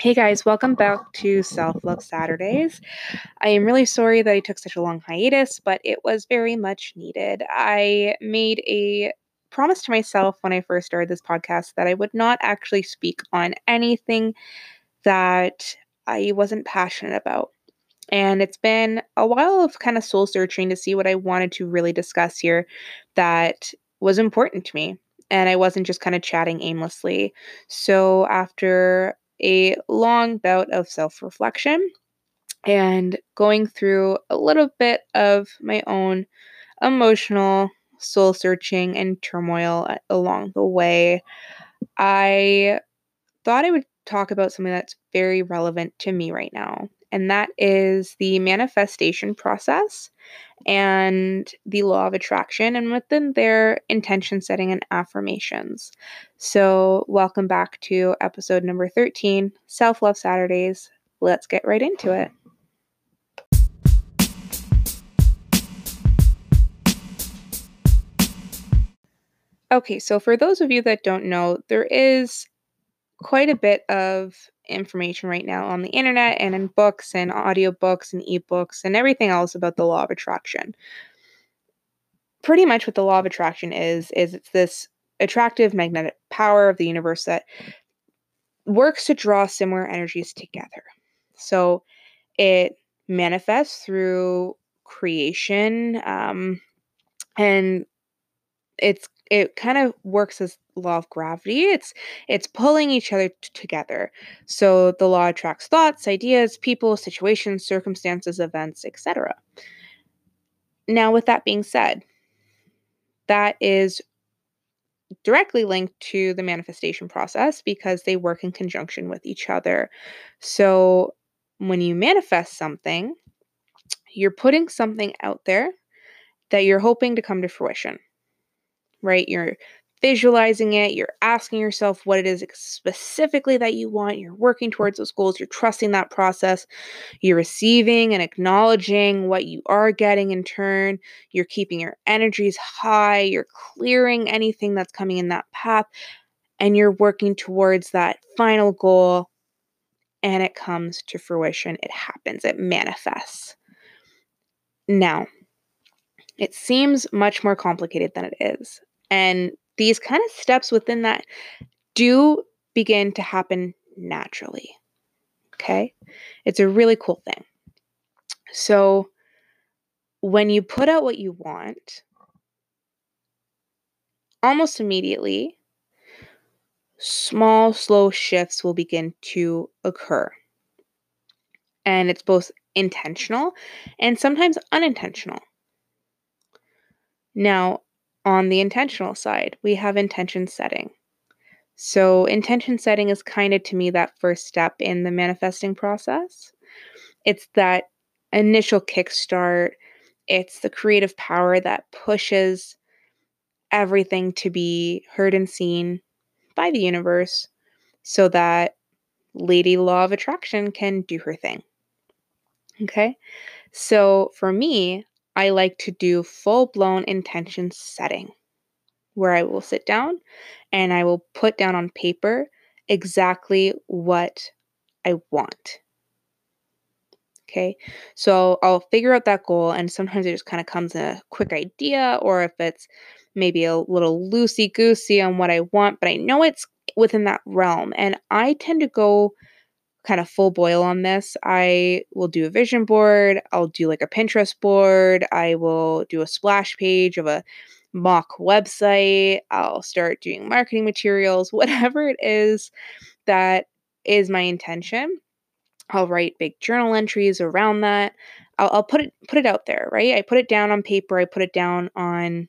Hey guys, welcome back to Self Love Saturdays. I am really sorry that I took such a long hiatus, but it was very much needed. I made a promise to myself when I first started this podcast that I would not actually speak on anything that I wasn't passionate about. And it's been a while of kind of soul searching to see what I wanted to really discuss here that was important to me. And I wasn't just kind of chatting aimlessly. So, after a long bout of self reflection and going through a little bit of my own emotional soul searching and turmoil uh, along the way, I thought I would talk about something that's very relevant to me right now and that is the manifestation process and the law of attraction, and within their intention setting and affirmations. So, welcome back to episode number 13 Self Love Saturdays. Let's get right into it. Okay, so for those of you that don't know, there is quite a bit of information right now on the internet and in books and audiobooks and ebooks and everything else about the law of attraction. Pretty much what the law of attraction is is it's this attractive magnetic power of the universe that works to draw similar energies together. So it manifests through creation um, and it's it kind of works as law of gravity it's it's pulling each other t- together. So the law attracts thoughts ideas people situations circumstances events etc now with that being said that is directly linked to the manifestation process because they work in conjunction with each other. So when you manifest something you're putting something out there that you're hoping to come to fruition right? You're visualizing it, you're asking yourself what it is specifically that you want, you're working towards those goals, you're trusting that process, you're receiving and acknowledging what you are getting in turn, you're keeping your energies high, you're clearing anything that's coming in that path, and you're working towards that final goal. And it comes to fruition. It happens. It manifests. Now, it seems much more complicated than it is. And these kind of steps within that do begin to happen naturally. Okay? It's a really cool thing. So, when you put out what you want, almost immediately, small, slow shifts will begin to occur. And it's both intentional and sometimes unintentional. Now, on the intentional side, we have intention setting. So, intention setting is kind of to me that first step in the manifesting process. It's that initial kickstart, it's the creative power that pushes everything to be heard and seen by the universe so that Lady Law of Attraction can do her thing. Okay? So, for me, I like to do full blown intention setting where I will sit down and I will put down on paper exactly what I want. Okay, so I'll figure out that goal, and sometimes it just kind of comes in a quick idea, or if it's maybe a little loosey goosey on what I want, but I know it's within that realm. And I tend to go kind of full boil on this, I will do a vision board, I'll do like a Pinterest board, I will do a splash page of a mock website, I'll start doing marketing materials, whatever it is that is my intention. I'll write big journal entries around that. I'll, I'll put it put it out there, right? I put it down on paper, I put it down on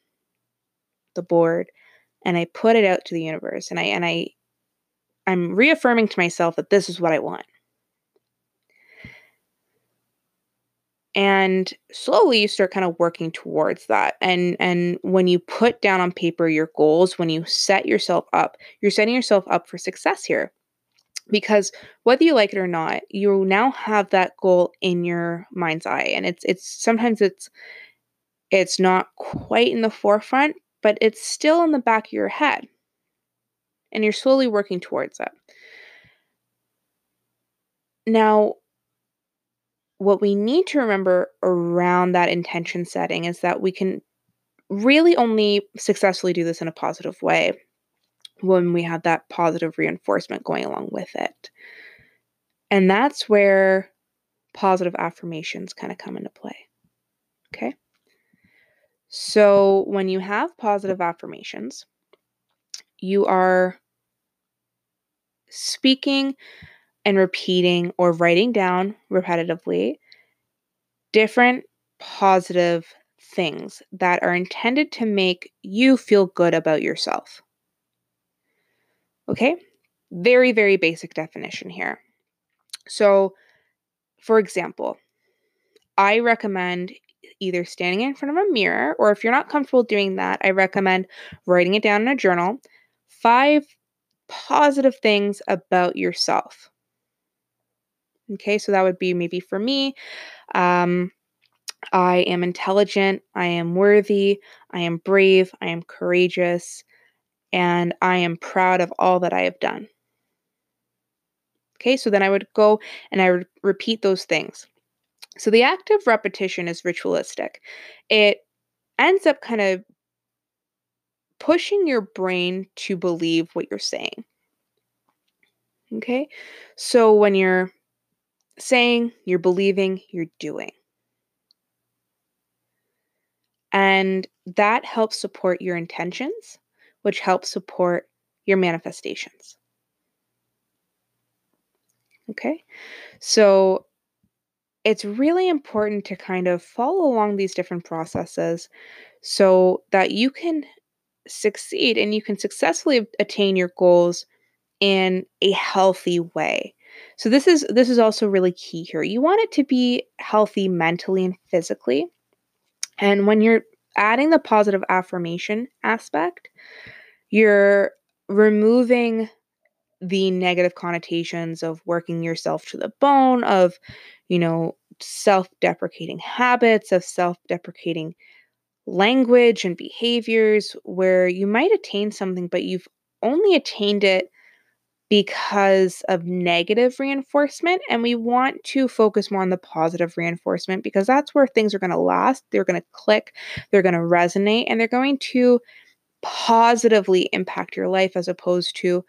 the board, and I put it out to the universe. And I and I I'm reaffirming to myself that this is what I want. And slowly you start kind of working towards that. And and when you put down on paper your goals, when you set yourself up, you're setting yourself up for success here. Because whether you like it or not, you now have that goal in your mind's eye. And it's it's sometimes it's it's not quite in the forefront, but it's still in the back of your head and you're slowly working towards it. Now, what we need to remember around that intention setting is that we can really only successfully do this in a positive way when we have that positive reinforcement going along with it. And that's where positive affirmations kind of come into play. Okay. So when you have positive affirmations, you are speaking and repeating or writing down repetitively different positive things that are intended to make you feel good about yourself. Okay? Very, very basic definition here. So, for example, I recommend either standing in front of a mirror, or if you're not comfortable doing that, I recommend writing it down in a journal. Five positive things about yourself. Okay, so that would be maybe for me. Um, I am intelligent, I am worthy, I am brave, I am courageous, and I am proud of all that I have done. Okay, so then I would go and I would repeat those things. So the act of repetition is ritualistic. It ends up kind of pushing your brain to believe what you're saying. Okay, so when you're saying, you're believing, you're doing. And that helps support your intentions, which helps support your manifestations. Okay, so it's really important to kind of follow along these different processes so that you can succeed and you can successfully attain your goals in a healthy way. So this is this is also really key here. You want it to be healthy mentally and physically. And when you're adding the positive affirmation aspect, you're removing the negative connotations of working yourself to the bone, of, you know, self deprecating habits, of self deprecating language and behaviors where you might attain something, but you've only attained it because of negative reinforcement. And we want to focus more on the positive reinforcement because that's where things are going to last. They're going to click, they're going to resonate, and they're going to positively impact your life as opposed to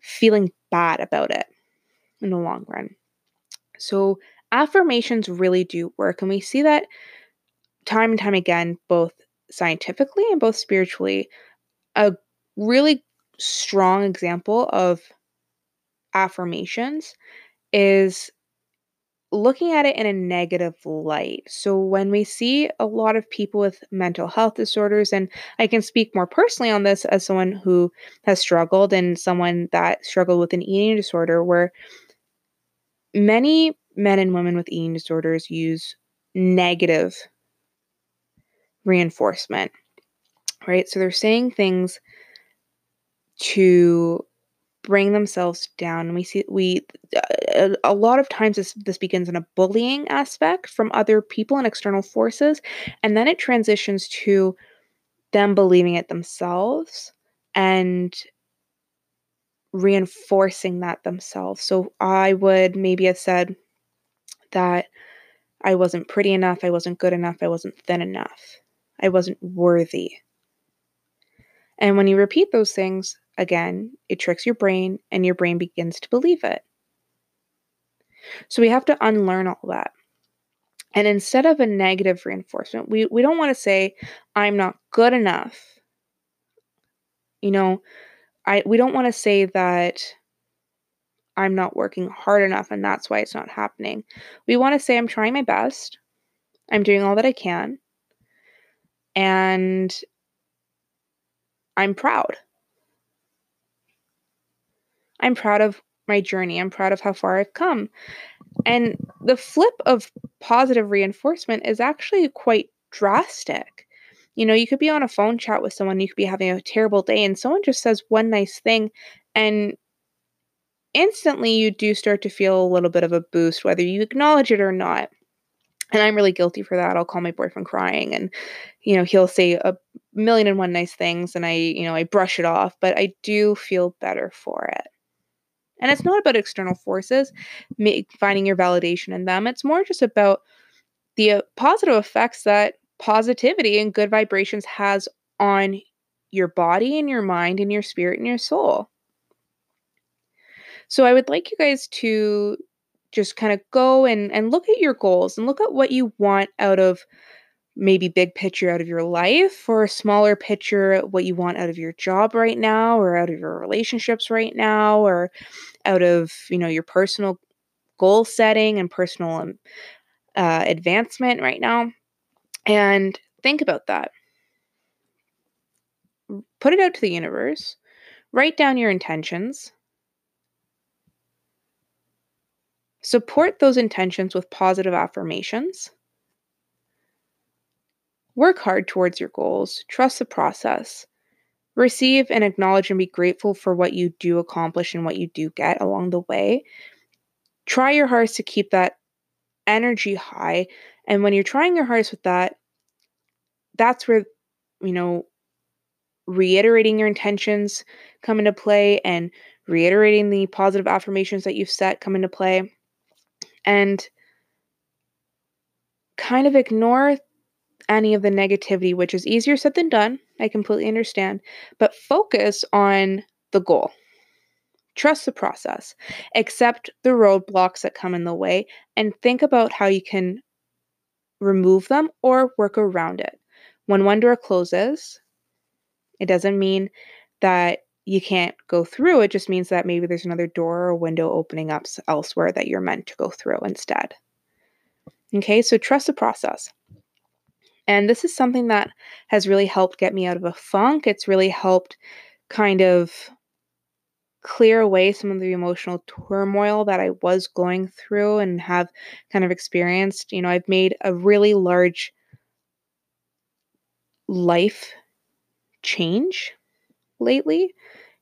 feeling bad about it in the long run. So, affirmations really do work. And we see that time and time again, both scientifically and both spiritually. A really strong example of affirmations is looking at it in a negative light. So, when we see a lot of people with mental health disorders, and I can speak more personally on this as someone who has struggled and someone that struggled with an eating disorder, where many men and women with eating disorders use negative reinforcement, right? So, they're saying things to bring themselves down. And we see we a lot of times this this begins in a bullying aspect from other people and external forces, and then it transitions to them believing it themselves and reinforcing that themselves. So I would maybe have said that I wasn't pretty enough, I wasn't good enough, I wasn't thin enough, I wasn't worthy. And when you repeat those things, again, it tricks your brain and your brain begins to believe it. So we have to unlearn all that. And instead of a negative reinforcement, we, we don't want to say, I'm not good enough. You know, I we don't want to say that I'm not working hard enough and that's why it's not happening. We want to say I'm trying my best. I'm doing all that I can. And I'm proud. I'm proud of my journey. I'm proud of how far I've come. And the flip of positive reinforcement is actually quite drastic. You know, you could be on a phone chat with someone, you could be having a terrible day, and someone just says one nice thing, and instantly you do start to feel a little bit of a boost, whether you acknowledge it or not and I'm really guilty for that. I'll call my boyfriend crying and you know, he'll say a million and one nice things and I, you know, I brush it off, but I do feel better for it. And it's not about external forces, finding your validation in them. It's more just about the uh, positive effects that positivity and good vibrations has on your body and your mind and your spirit and your soul. So I would like you guys to just kind of go and, and look at your goals and look at what you want out of maybe big picture out of your life or a smaller picture what you want out of your job right now or out of your relationships right now or out of you know your personal goal setting and personal um, uh, advancement right now. And think about that. Put it out to the universe. Write down your intentions support those intentions with positive affirmations Work hard towards your goals, trust the process. Receive and acknowledge and be grateful for what you do accomplish and what you do get along the way. Try your hardest to keep that energy high. And when you're trying your hardest with that, that's where, you know, reiterating your intentions come into play and reiterating the positive affirmations that you've set come into play. And kind of ignore any of the negativity, which is easier said than done. I completely understand. But focus on the goal. Trust the process. Accept the roadblocks that come in the way and think about how you can remove them or work around it. When one door closes, it doesn't mean that you can't go through. It just means that maybe there's another door or window opening up elsewhere that you're meant to go through instead. Okay, so trust the process. And this is something that has really helped get me out of a funk. It's really helped kind of clear away some of the emotional turmoil that I was going through and have kind of experienced. You know, I've made a really large life change lately.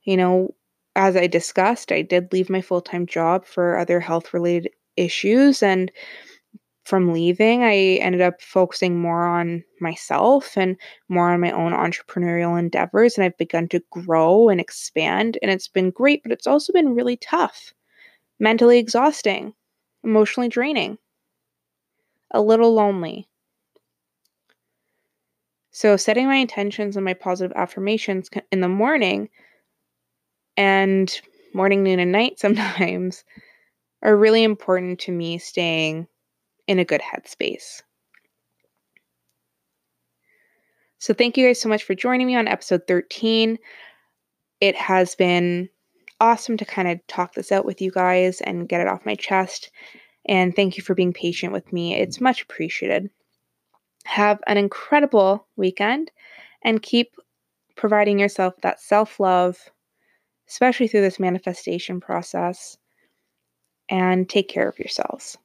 You know, as I discussed, I did leave my full time job for other health related issues. And from leaving, I ended up focusing more on myself and more on my own entrepreneurial endeavors. And I've begun to grow and expand. And it's been great, but it's also been really tough, mentally exhausting, emotionally draining, a little lonely. So, setting my intentions and my positive affirmations in the morning and morning, noon, and night sometimes are really important to me staying in a good headspace. So, thank you guys so much for joining me on episode 13. It has been awesome to kind of talk this out with you guys and get it off my chest. And thank you for being patient with me. It's much appreciated. Have an incredible weekend and keep providing yourself that self love, especially through this manifestation process. And take care of yourselves.